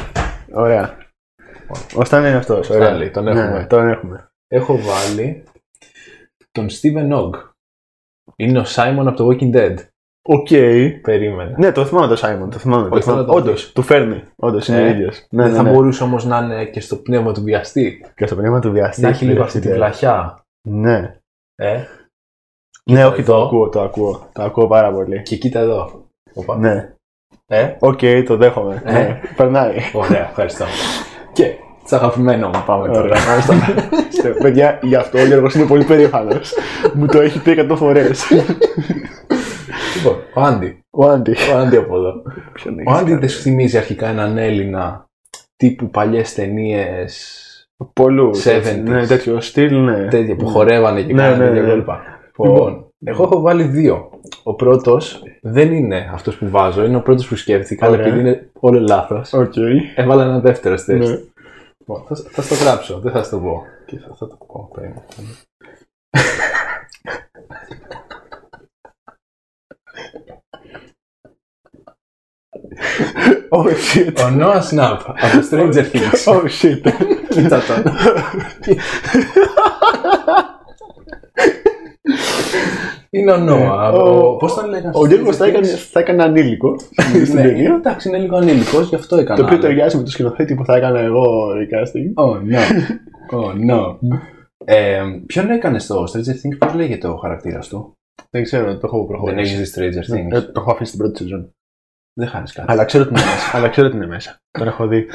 Ωραία. Ο Σταν είναι αυτός. Stanley, τον έχουμε. Ναι, τον έχουμε. έχω βάλει τον Steven Ogg. Είναι ο Simon από το Walking Dead. Οκ. Περίμενε. Ναι, το θυμάμαι το Simon. Το θυμάμαι. Όχι, θέλω να το Όντως, του φέρνει. Όντως είναι Ε, ο ίδιος. Ναι, Δεν ναι, θα ναι. μπορούσε όμως να είναι και στο πνεύμα του βιαστή. Και στο πνεύμα του βιαστή. Να έχει λίγο αυτή τη φέρεται. βλαχιά. Ναι. Ε, Ναι, όχι, εδώ. το ακούω, το ακούω. Το ακούω πάρα πολύ. και κοίτα εδώ. Οπα. Ναι. Ε, Οκ, το δέχομαι. Ε; Ναι, Περνάει. ωραία, ευχαριστώ. και το αγαπημένο μου πάμε τώρα. Ωραία, πάμε στο- Παιδιά, γι' αυτό ο Γιώργος είναι πολύ περήφανος. Μου το έχει πει 100 φορές. Λοιπόν, ο Άντι. Ο Άντι. Ο Άντι από εδώ. Ποιον Ο έχεις Άντι κάνει; δεν σου θυμίζει αρχικά έναν Έλληνα τύπου παλιές ταινίες Πολλούς. 70s. έτσι. Ναι, τέτοιο στυλ, ναι. τέτοια που χορεύανε και Ναι, κάνανε ναι, τέτοια ναι. Κόλπα. Λοιπόν, εγώ έχω βάλει δύο. Ο πρώτος δεν είναι αυτός που βάζω, είναι ο πρώτος που σκέφτηκα, αλλά Ωραία. επειδή είναι όλο λάθος, Οκ. έβαλα ένα δεύτερο τεστ. Ναι. Λοιπόν, θα, θα στο γράψω, δεν θα στο πω. Και θα, θα το πω. περίμενε. Oh shit. Ο Noah Snap από Stranger Things. Oh shit. Κοίτα τον. Είναι ο Noah. Ο- Πώς τον λέγανε Ο στο Γιώργος Stranger θα έκανε, Things? θα έκανε ανήλικο στην Ναι, ταινία. εντάξει, είναι λίγο ανήλικος, γι' αυτό έκανα. Το οποίο άλλο. ταιριάζει με το σκηνοθέτη που θα έκανα εγώ recasting. Oh no. Oh no. Ε, ποιον έκανε στο Stranger Things, πώς λέγεται ο χαρακτήρας του; Δεν ξέρω, το έχω Δεν προχωρήσει. έχεις δει Stranger Ναι, Things; ε, Το έχω αφήσει στην πρώτη σεζόν. Δεν χάνεις κάτι. Αλλά ξέρω ότι είναι μέσα. Αλλά ξέρω ότι είναι μέσα. Τον έχω δει.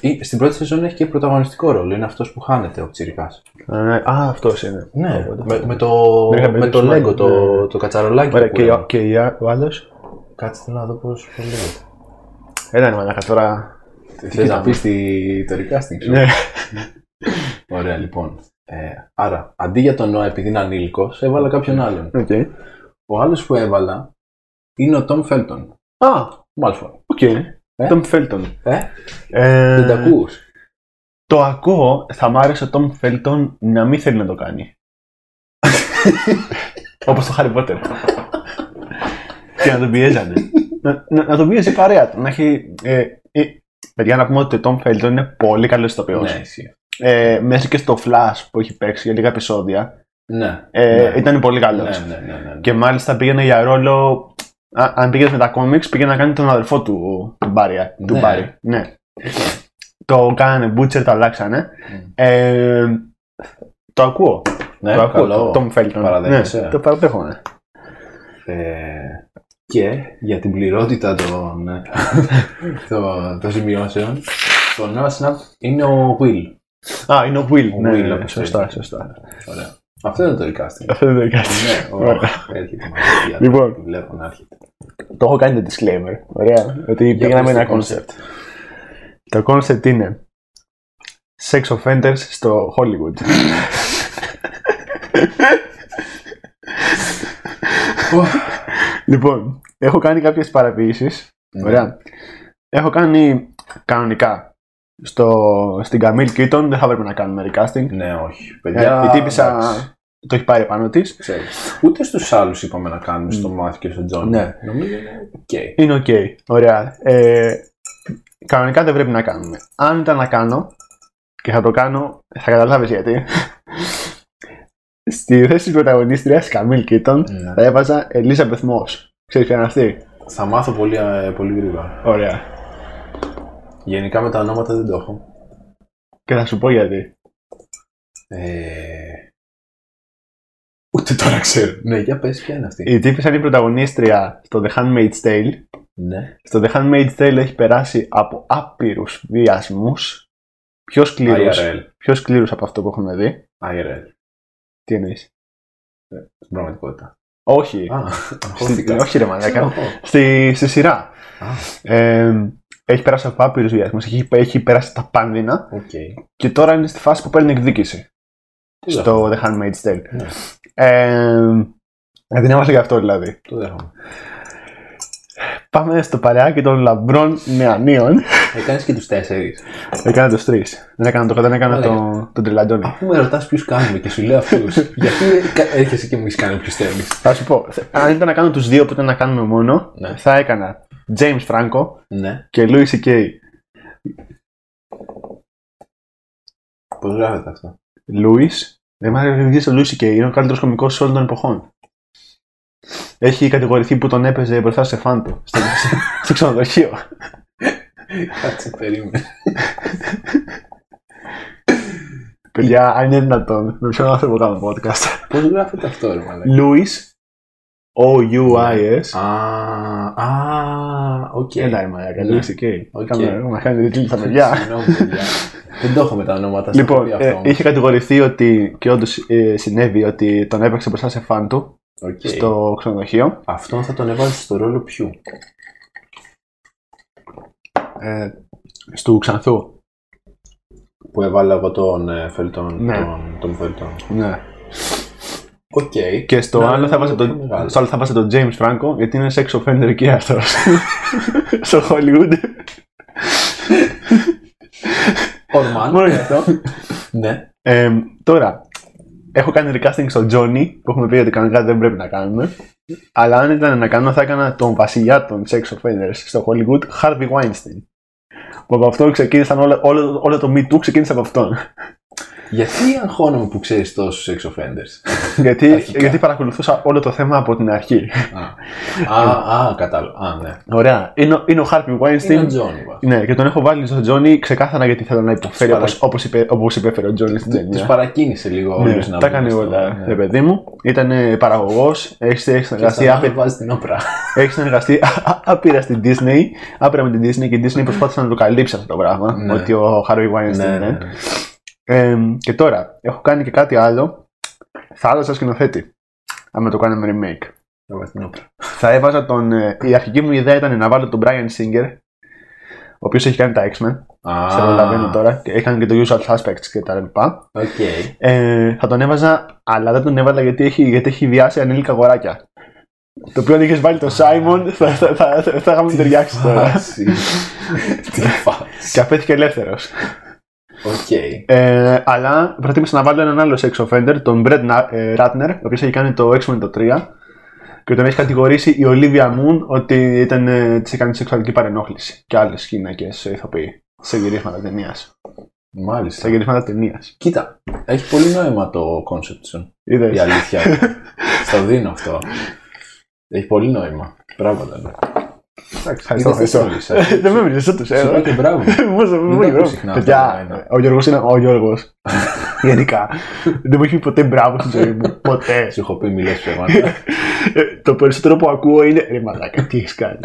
Ή- Στην πρώτη σεζόν έχει και πρωταγωνιστικό ρόλο. Είναι αυτός που χάνεται ο πιτσιρικάς. Α, ναι. Α, αυτός είναι. Ναι, Οπότε με, θα- με το, Δεν είχα με το μπερδέψει, Lego, ναι. το, Ναι. το κατσαρολάκι. Ωραία, που και, πουλάμε. ο- και η α- ο άλλος; Κάτσε να δω πώς πώς λέγεται. Έλα, ναι, μαλάκα τώρα. Θες να πεις τη, το recasting σου. Ναι. Ωραία, λοιπόν. Ε, άρα, αντί για τον Νόα, επειδή είναι ανήλικος, έβαλα κάποιον άλλον. Οκ. Ο άλλος που έβαλα είναι ο Tom Felton. Α, Μάλφοϊ. οκ. Tom Felton. Ε, Ε, δεν το ακούς. Το ακούω, θα μ' άρεσε ο Tom Felton να μην θέλει να το κάνει. Όπως το Harry Potter. και να τον πιέζανε. να, να, να τον πιέζει η παρέα του. Να έχει, ε, ε, παιδιά, να πούμε ότι ο Tom Felton είναι πολύ καλός ηθοποιός. Ναι, εσύ. Ε, μέσα και στο Flash που έχει παίξει για λίγα επεισόδια. Ναι. Ε, ναι. Ήταν πολύ Ναι, καλός. ναι, ναι, ναι. Και μάλιστα πήγαινε για ρόλο. Α, αν πήγαινε με τα κόμιξ, πήγαινε να κάνει τον αδερφό του, του Μπάρι. Του Ναι. Μπάρι. Ναι. Το κάνανε Butcher, το αλλάξανε. Μμ. Ε, το ακούω. Ναι, το ακούω. καλό. Το Tom Felton. Παραδέχεσαι. Ναι, το παραδέχομαι. Ε, και για την πληρότητα των, των, των σημειώσεων, το Noah Snap είναι ο Will. Α, είναι ο Will. Ο ναι, Will, ναι, όπως σωστά, λέγεται. σωστά. Ωραία. Αυτό είναι το recasting. Αυτό δεν είναι κάτι. ναι, Ωραία. ωραία. Έρχεται η μαγεία. Λοιπόν. Τη βλέπω να έρχεται. Το έχω κάνει το disclaimer. Ωραία. Ότι Για πήγαμε πες ένα το concept. Το concept είναι sex offenders στο Hollywood. λοιπόν, έχω κάνει κάποιες παρατηρήσεις. Ναι. Ωραία. Έχω κάνει κανονικά. Στο, στην Καμίλ Κίτον δεν θα έπρεπε να κάνουμε recasting. Ναι, όχι. Ε, Παιδιά, η τύπισσα εντάξει, το έχει πάρει πάνω της. ξέρεις. Ούτε στους άλλους είπαμε να κάνουμε στο Μάθιου και στον Τζον. Ναι. Νομίζω είναι οκ. Είναι οκ. Ωραία. Ε, κανονικά δεν πρέπει να κάνουμε. Αν ήταν να κάνω, και θα το κάνω, θα καταλάβεις γιατί. Στη θέση της πρωταγωνίστριας Καμίλ Κίτον Ναι. θα έβαζα Elisabeth Moss. Ξέρεις ποια είναι αυτή; Θα μάθω πολύ, ε, πολύ γρήγορα. Ωραία. Γενικά με τα ονόματα δεν το έχω. Και θα σου πω γιατί. Ε... Ούτε τώρα ξέρω. Ναι, για πες ποια είναι αυτή. Η τύπη είναι η πρωταγωνίστρια στο The Handmaid's Tale. Ναι. Στο The Handmaid's Tale έχει περάσει από άπειρους βιασμούς. Πιο σκληρούς, IRL. πιο σκληρούς από αυτό που έχουμε δει. IRL. Τι εννοείς; Στην πραγματικότητα. Όχι. Α, Στη- αγχώθηκα. όχι ρε μαλάκα. Ξέρω. στη, στη σειρά. Α, Ε, έχει περάσει από άπειρους βιασμούς, έχει, έχει περάσει τα πάνδεινα οκ. και τώρα είναι στη φάση που παίρνει εκδίκηση. Το στο The Handmaid's Tale. Ναι. Ε, την έβαλα γι' αυτό δηλαδή. Το δέχομαι. Πάμε στο παρεάκι των λαμπρών νεανίων. Έκανες και τους τέσσερις. έκανα τους τρεις. Δεν έκανα το δεν έκανα Ωραία. το, τον Τριλαντόνι. Αφού με ρωτάς ποιους κάνουμε και σου λέω αυτούς, γιατί κα- έρχεσαι και μου έχεις κάνει ποιους θέλεις. Θα σου πω, αν ήταν να κάνω τους δύο που ήταν να κάνουμε μόνο, Ναι. θα έκανα James Franco Ναι. και Louis C.K. Πώς γράφεται αυτό; Louis, δεν μ' αρέσει ο Louis C.K. Είναι ο καλύτερος κωμικό όλων των εποχών. Έχει κατηγορηθεί που τον έπαιζε μπροστά σε φαν του. Στο, στο ξενοδοχείο. Κάτσε, περίμενε. Παιδιά, αν είναι δυνατόν, με ποιον άνθρωπο κάνω podcast; Πώς γράφεται αυτό, ρε μαλάκα; Louis, O-U-I-S. Α, α, οκ. Έλα, ρε μαλάκα, Ναι. Louis C.K. Οκ. Κάμε- Μας κάνει ρεζίλι στα παιδιά. Συγγνώμη, παιδιά. Δεν το έχω με τα ονόματα. στο Λοιπόν, έχω πει ε, αυτό όμως. είχε κατηγορηθεί ότι, και όντως συνέβη, ότι τον έπαιξε μπροστά σε φαν του Οκ. στο ξενοδοχείο. Αυτόν θα τον έβαζες στο ρόλο ποιου; Ε, στου Ξανθού. Που έβαλα εγώ τον ε, Φελτόν. Ναι. Τον, τον Φελτόν. Ναι. Οκ. Και στο Ναι, άλλο ναι, θα 'βαζα ναι, τον, πιο μεγάλο. στο άλλο θα 'βαζα τον James Franco γιατί είναι sex offender εκεί αυτός. στο Hollywood. Ορμάν. Μόνο γι' αυτό. Ναι. Ε, τώρα, έχω κάνει recasting στο Johnny που έχουμε πει ότι κανονικά δεν πρέπει να κάνουμε. Αλλά αν ήταν να κάνω, θα έκανα τον βασιλιά των sex offenders στο Hollywood, Harvey Weinstein. Που από αυτό ξεκίνησαν όλο, όλο, όλο το Me Too ξεκίνησε από αυτόν. Γιατί αγχώνομαι που ξέρεις τόσους sex offenders. γιατί, Αρχικά. γιατί παρακολουθούσα όλο το θέμα από την αρχή. α, α, α, κατάλαβα. Α, ναι. Ωραία. Είναι, ο- είναι ο Harvey Weinstein. Είναι ο Τζόνι. βασικά. Ναι, και τον έχω βάλει στο Τζόνι ξεκάθαρα γιατί θέλω να υποφέρει Τους όπως, όπως, είπε, όπως υπέφερε ο Τζόνι στην Τους ταινία. παρακίνησε λίγο Ναι, όλους να τα μπουν έκανε στο- όλα, ναι. ρε παιδί μου. Ήταν παραγωγός, έχει έχεις Και συνεργαστεί, στα άπειρα- άλλα βάζει την Όπρα. έχεις συνεργαστεί α- α- άπειρα στην Disney. Άπειρα με την Disney και η Disney προσπάθησε να το καλύψει αυτό το πράγμα. Ναι. Ότι ο Harvey Weinstein Ναι, ναι, είναι. ναι. Ε, και τώρα, έχω κάνει και κάτι άλλο. Θα άλλαζα σκηνοθέτη. Αν το κάναμε remake. Θα βάζεις την Όπρα. Θα έβαζα τον. ε, η αρχική μου ιδέα ήταν να βάλω τον Bryan Singer. ο οποίος έχει κάνει τα X-Men. Α, Σε προλαβαίνω τώρα. και Έχει κάνει και το Usual Suspects και τα λοιπά. Οκ. Ε, θα τον έβαζα, αλλά δεν τον έβαλα γιατί έχει, γιατί έχει βιάσει ανήλικα αγοράκια. Το οποίο αν είχες βάλει το Simon θα, θα, θα, θα, θα είχαμε ταιριάξει τώρα. Φάση. Τι φάση. και αφέθηκε ελεύθερος. Οκ. Ε, αλλά προτίμησα να βάλω έναν άλλο sex offender, τον Brett Na- ε, Ratner, ο οποίος έχει κάνει το X-Men το 3 και τον έχει κατηγορήσει η Olivia Munn ότι ήταν, ε, της έκανε σεξουαλική παρενόχληση και άλλες γυναίκες ηθοποιοί σε γυρίσματα ταινίας. Σε Μάλιστα. γυρίσματα ταινίας. Κοίτα, έχει πολύ νόημα το concept σου. Η αλήθεια. είναι. Στο δίνω αυτό. Έχει πολύ νόημα. Μπράβο, Ντάνο. Ευχαριστώ. Είδες ευχαριστώ. τις όλες, ε. Δεν με έμεινε, δεν του Σου είπα και μπράβο. Μου τα ακούς συχνά αυτά τα Παιδιά, ένα. ο Γιώργος είναι ο Γιώργος. Γενικά. Δεν μου έχει πει ποτέ μπράβο στη ζωή μου. Ποτέ. Σου έχω πει μιλές ψέματα. Ε, Το περισσότερο που ακούω είναι ρε μαλάκα, τι έχεις κάνει.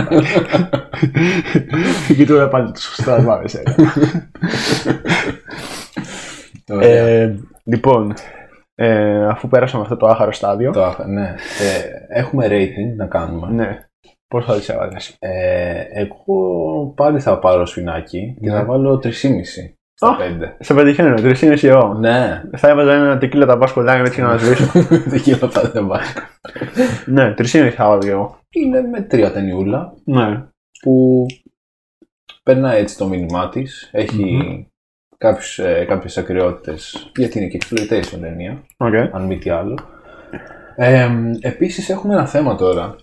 Και τώρα πάλι το σωστά, μ' άρεσε. Ωραία. Ε, Λοιπόν, ε, αφού πέρασαμε αυτό το άχαρο στάδιο, Το άχα- ναι. Ε, έχουμε rating να κάνουμε. ναι, πώς θα τις έβαλες. Ε, εγώ πάλι θα πάρω σφινάκι και Ναι. θα βάλω 3,5 στα Α. 5. Σε πετυχαίνω, τρεις είναι εγώ. Ναι. Θα έβαζα ένα τεκίλα τα μπάσκολα έτσι να σβήσω. Δεν κύλα τα δεν βάλω. ναι, τρεις είναι θα βάλω εγώ. Είναι με τρία ταινιούλα Ναι. που περνάει έτσι το μήνυμά της. Έχει κάποιους, ε, κάποιες ακρότητες γιατί είναι και exploitation ταινία, Οκ. αν μη τι άλλο. Ε, επίσης έχουμε ένα θέμα τώρα,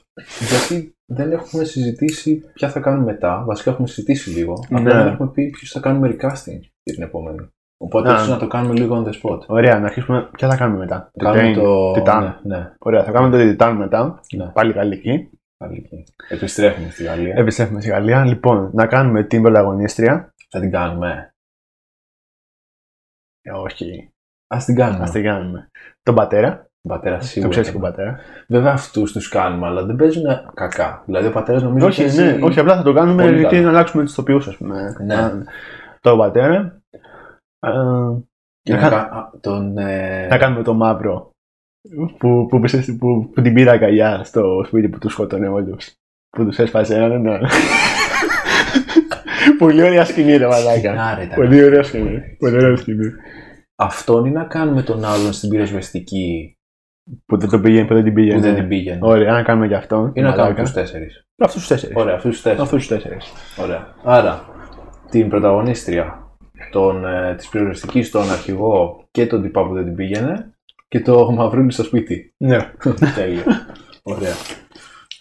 γιατί δεν έχουμε συζητήσει ποια θα κάνουμε μετά. Βασικά έχουμε συζητήσει λίγο, Ναι. απλά δεν έχουμε πει ποιος θα κάνουμε recasting για την επόμενη. Οπότε Α. ίσως να το κάνουμε λίγο on the spot. Ωραία, να αρχίσουμε. Ποια θα κάνουμε μετά; Κάνουμε Titane. το... Titane. Ναι, ναι, Ωραία, θα κάνουμε το Titane μετά. ναι. Πάλι γαλλική. Πάλι εκεί. Επιστρέφουμε στη Γαλλία. Επιστρέφουμε στη Γαλλία. Λοιπόν, να κάνουμε την πρωταγωνίστρια. Θα την κάνουμε. Ε, όχι, Ας την κάνουμε. ας την κάνουμε. Τον πατέρα. Ο πατέρα Το σίγουρα. ξέρεις και τον πατέρα. Βέβαια αυτούς τους κάνουμε, αλλά δεν παίζουν κακά. Δηλαδή ο πατέρας νομίζω. Όχι, παίζει- ναι, όχι, απλά θα το κάνουμε Πολύ γιατί καλά. να αλλάξουμε τους ηθοποιού, ας πούμε. Ναι. Α, Τον πατέρα. Α, Και να να, κα- κα- α, τον. Ε... να κάνουμε το μαύρο. Που, που, που, που, που την πήρε αγκαλιά στο σπίτι που τους σκότωνε όλους. Που τους έσπασε έναν έναν. Πολύ ωραία σκηνή, ρε μαλάκα. Σκηνά, ρε, ήταν. Πολύ ωραία σκηνή. Πολύ ωραία σκηνή. Αυτόν ή να κάνουμε τον άλλον στην πυροσβεστική Που δεν, το πήγαινε, που δεν την πήγαινε. που δεν την πήγαινε. Ωραία, να κάνουμε και αυτό. Ή να κάνουμε τους τέσσερις. Αυτούς τους τέσσερις. Ωραία, αυτούς τους τέσσερις. Αυτούς τους τέσσερις. Ωραία. Άρα, την πρωταγωνίστρια, τον, ε, της πυροσβεστικής, τον αρχηγό και τον τυπά που δεν την πήγαινε και το μαυρούλι στο σπίτι. Ναι. Τέλεια. Ωραία.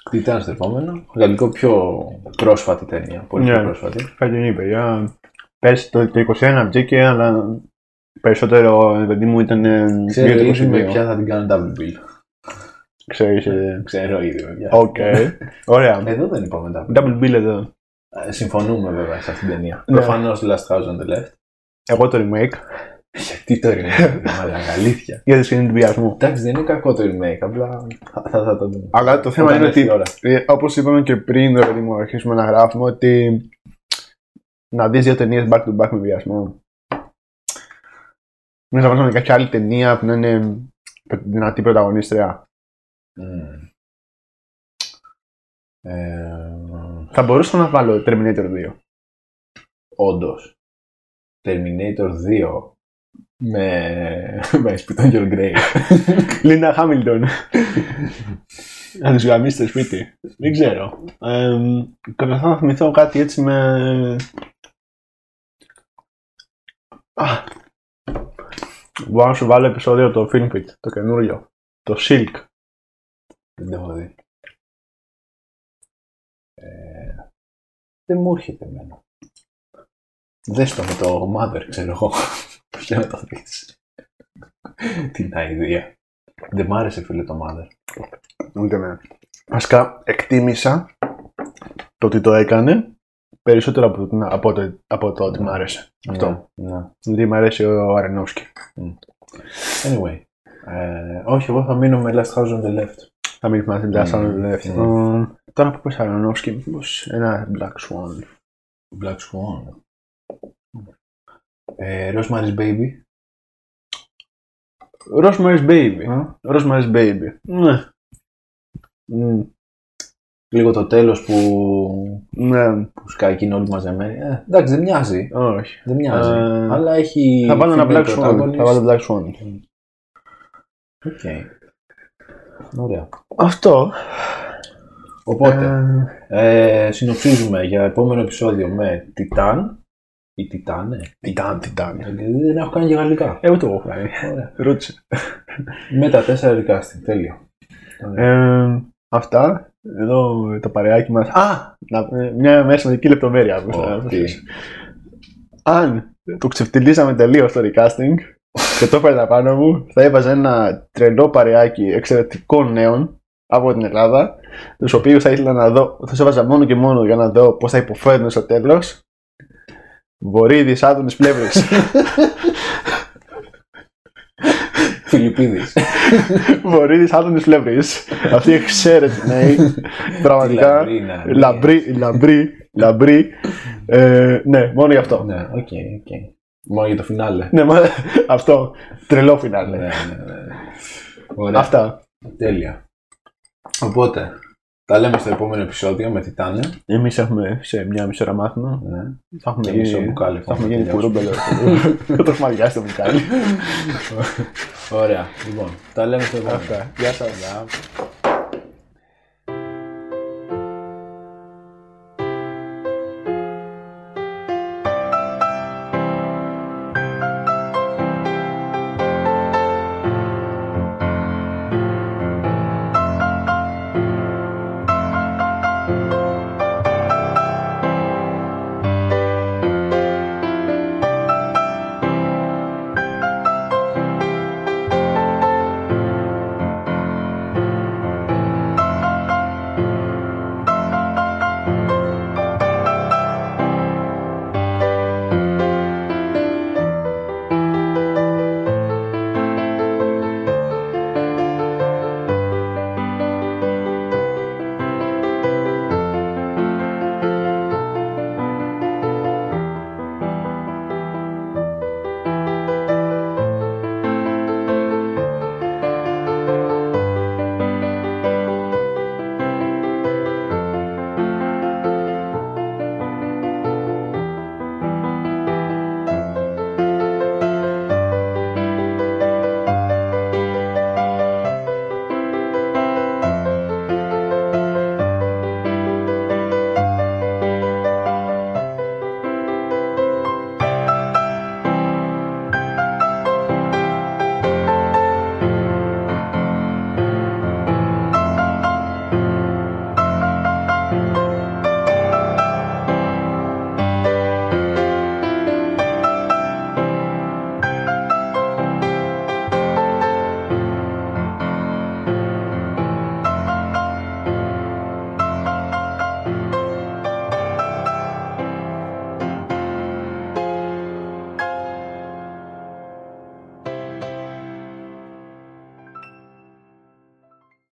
Τι ήταν στο επόμενο. Γαλλικό πιο πρόσφατη ταινία. Πολύ πιο Ναι. πρόσφατη. Φετινή, παιδιά. Πέρσι το, το 21 βγήκε, αλλά περισσότερο, ε, παιδί μου, ήταν. ε, Ξέρω για το ήδη με 22. ποια θα την κάνω double bill. Ξέρεις, ε, Ξέρω ήδη με ποια. Οκ. Ωραία. Εδώ δεν είπαμε double. Double bill εδώ. Ε, Συμφωνούμε βέβαια σε αυτήν την ταινία. Ναι. Προφανώς Last House on the Left. Εγώ το remake Γιατί το remake, αλλά αλήθεια. για τη σκηνή του βιασμού. Εντάξει, δεν είναι κακό το remake, απλά θα, θα, θα το δούμε. Αλλά το θέμα Όταν είναι έρθει η ότι, ώρα. ε, όπως είπαμε και πριν, ρε παιδί μου, αρχίσουμε να γράφουμε, ότι να δεις δύο ταινίες back to back με βιασμό. Μην να βάλουμε κάποια άλλη ταινία που να είναι δυνατή πρωταγωνίστρια. Μμμ. Ε, Θα μπορούσα να βάλω Terminator 2. Όντως. Terminator 2 με, με σπιτόν Your Grey. Λίνα Χάμιλτον. Να τους γαμίσει στο σπίτι. Δεν ξέρω. Ε, Καταρχάς να θυμηθώ κάτι έτσι με... Α, Μπορώ να σου βάλω επεισόδιο από το Film Pit, το καινούριο. Το Silk. Δεν το έχω δει. Ε, δεν μου έρχεται εμένα. Δες το με το Mother, ξέρω εγώ. Για να το δεις. Την αηδία. Δεν μ' άρεσε φίλε το Mother. Ούτε εμένα. Βασικά εκτίμησα το ότι το έκανε περισσότερο από, το- από, το, από το ότι μ' άρεσε. Αυτό. Ναι, ναι. Γιατί μ' αρέσει ο Αρενόφσκι. Anyway. Ε, όχι, εγώ θα μείνω με Last House on the Left. Θα μην θυμάσαι την Τάσσα Μμμ. Λεφτό. Τώρα που πες Αρενόφσκι, μήπως ένα Black Swan. Black Swan. Ε, Rosemary's Baby. Rosemary's Baby. Α, Rosemary's Baby. Ναι. Μμ. Λίγο το τέλος που, Ναι, που σκάει εκείνο όλοι μαζεμένοι. Ε, εντάξει, δεν μοιάζει. όχι. Δεν μοιάζει. Ε, αλλά έχει. Θα βάλω ένα female Black Swan. protagonist. Θα βάλω Black Swan. Οκ. Ωραία. Αυτό. Οπότε, Ε, ε, συνοψίζουμε για επόμενο επεισόδιο με Titane. Ή Τιτάνε. Titane, Titane. Δεν έχω κάνει και γαλλικά. Εγώ το έχω κάνει. Ωραία. Ρώτησε. με τα τέσσερα recasting. Τέλειο. Ε, αυτά. Εδώ το παρεάκι μας. Α! Να, μια μέσα σημαντική λεπτομέρεια. που θα- Ω, τι. Αν το ξεφτυλίζαμε τελείως το recasting και το έφερνα πάνω μου, θα έβαζα ένα τρελό παρεάκι εξαιρετικών νέων από την Ελλάδα, τους οποίους θα ήθελα να δω, θα σε έβαζα μόνο και μόνο για να δω πώς θα υποφέρουν στο τέλος. Βορύδης, Άδωνης, Πλεύρης. Φιλιππίδης. Βορύδη, Άδωνη, Πλεύρη. Αυτοί οι εξαίρετοι νέοι. Πραγματικά. Λαμπρή, ναι. Λαμπρή, λαμπρή, λαμπρή. Ε, ναι, μόνο γι' αυτό. Ναι, οκ, οκ. Μόνο για το φινάλε. Ναι, μα, αυτό. Τρελό φινάλε. Ναι, ναι, ναι. Ωραία. Αυτά. Τέλεια. Οπότε, τα λέμε στο επόμενο επεισόδιο με Titane. Εμείς έχουμε σε μια μισή ώρα μάθημα. Ναι. Θα έχουμε Και μισό γίνει, μπουκάλι θα έχουμε γίνει τελειώσουμε. κουρούμπελο. Θα το έχουμε αδειάσει το μπουκάλι. Ωραία. Λοιπόν, τα λέμε στο επόμενο. Αυτά. Γεια σας. Γεια.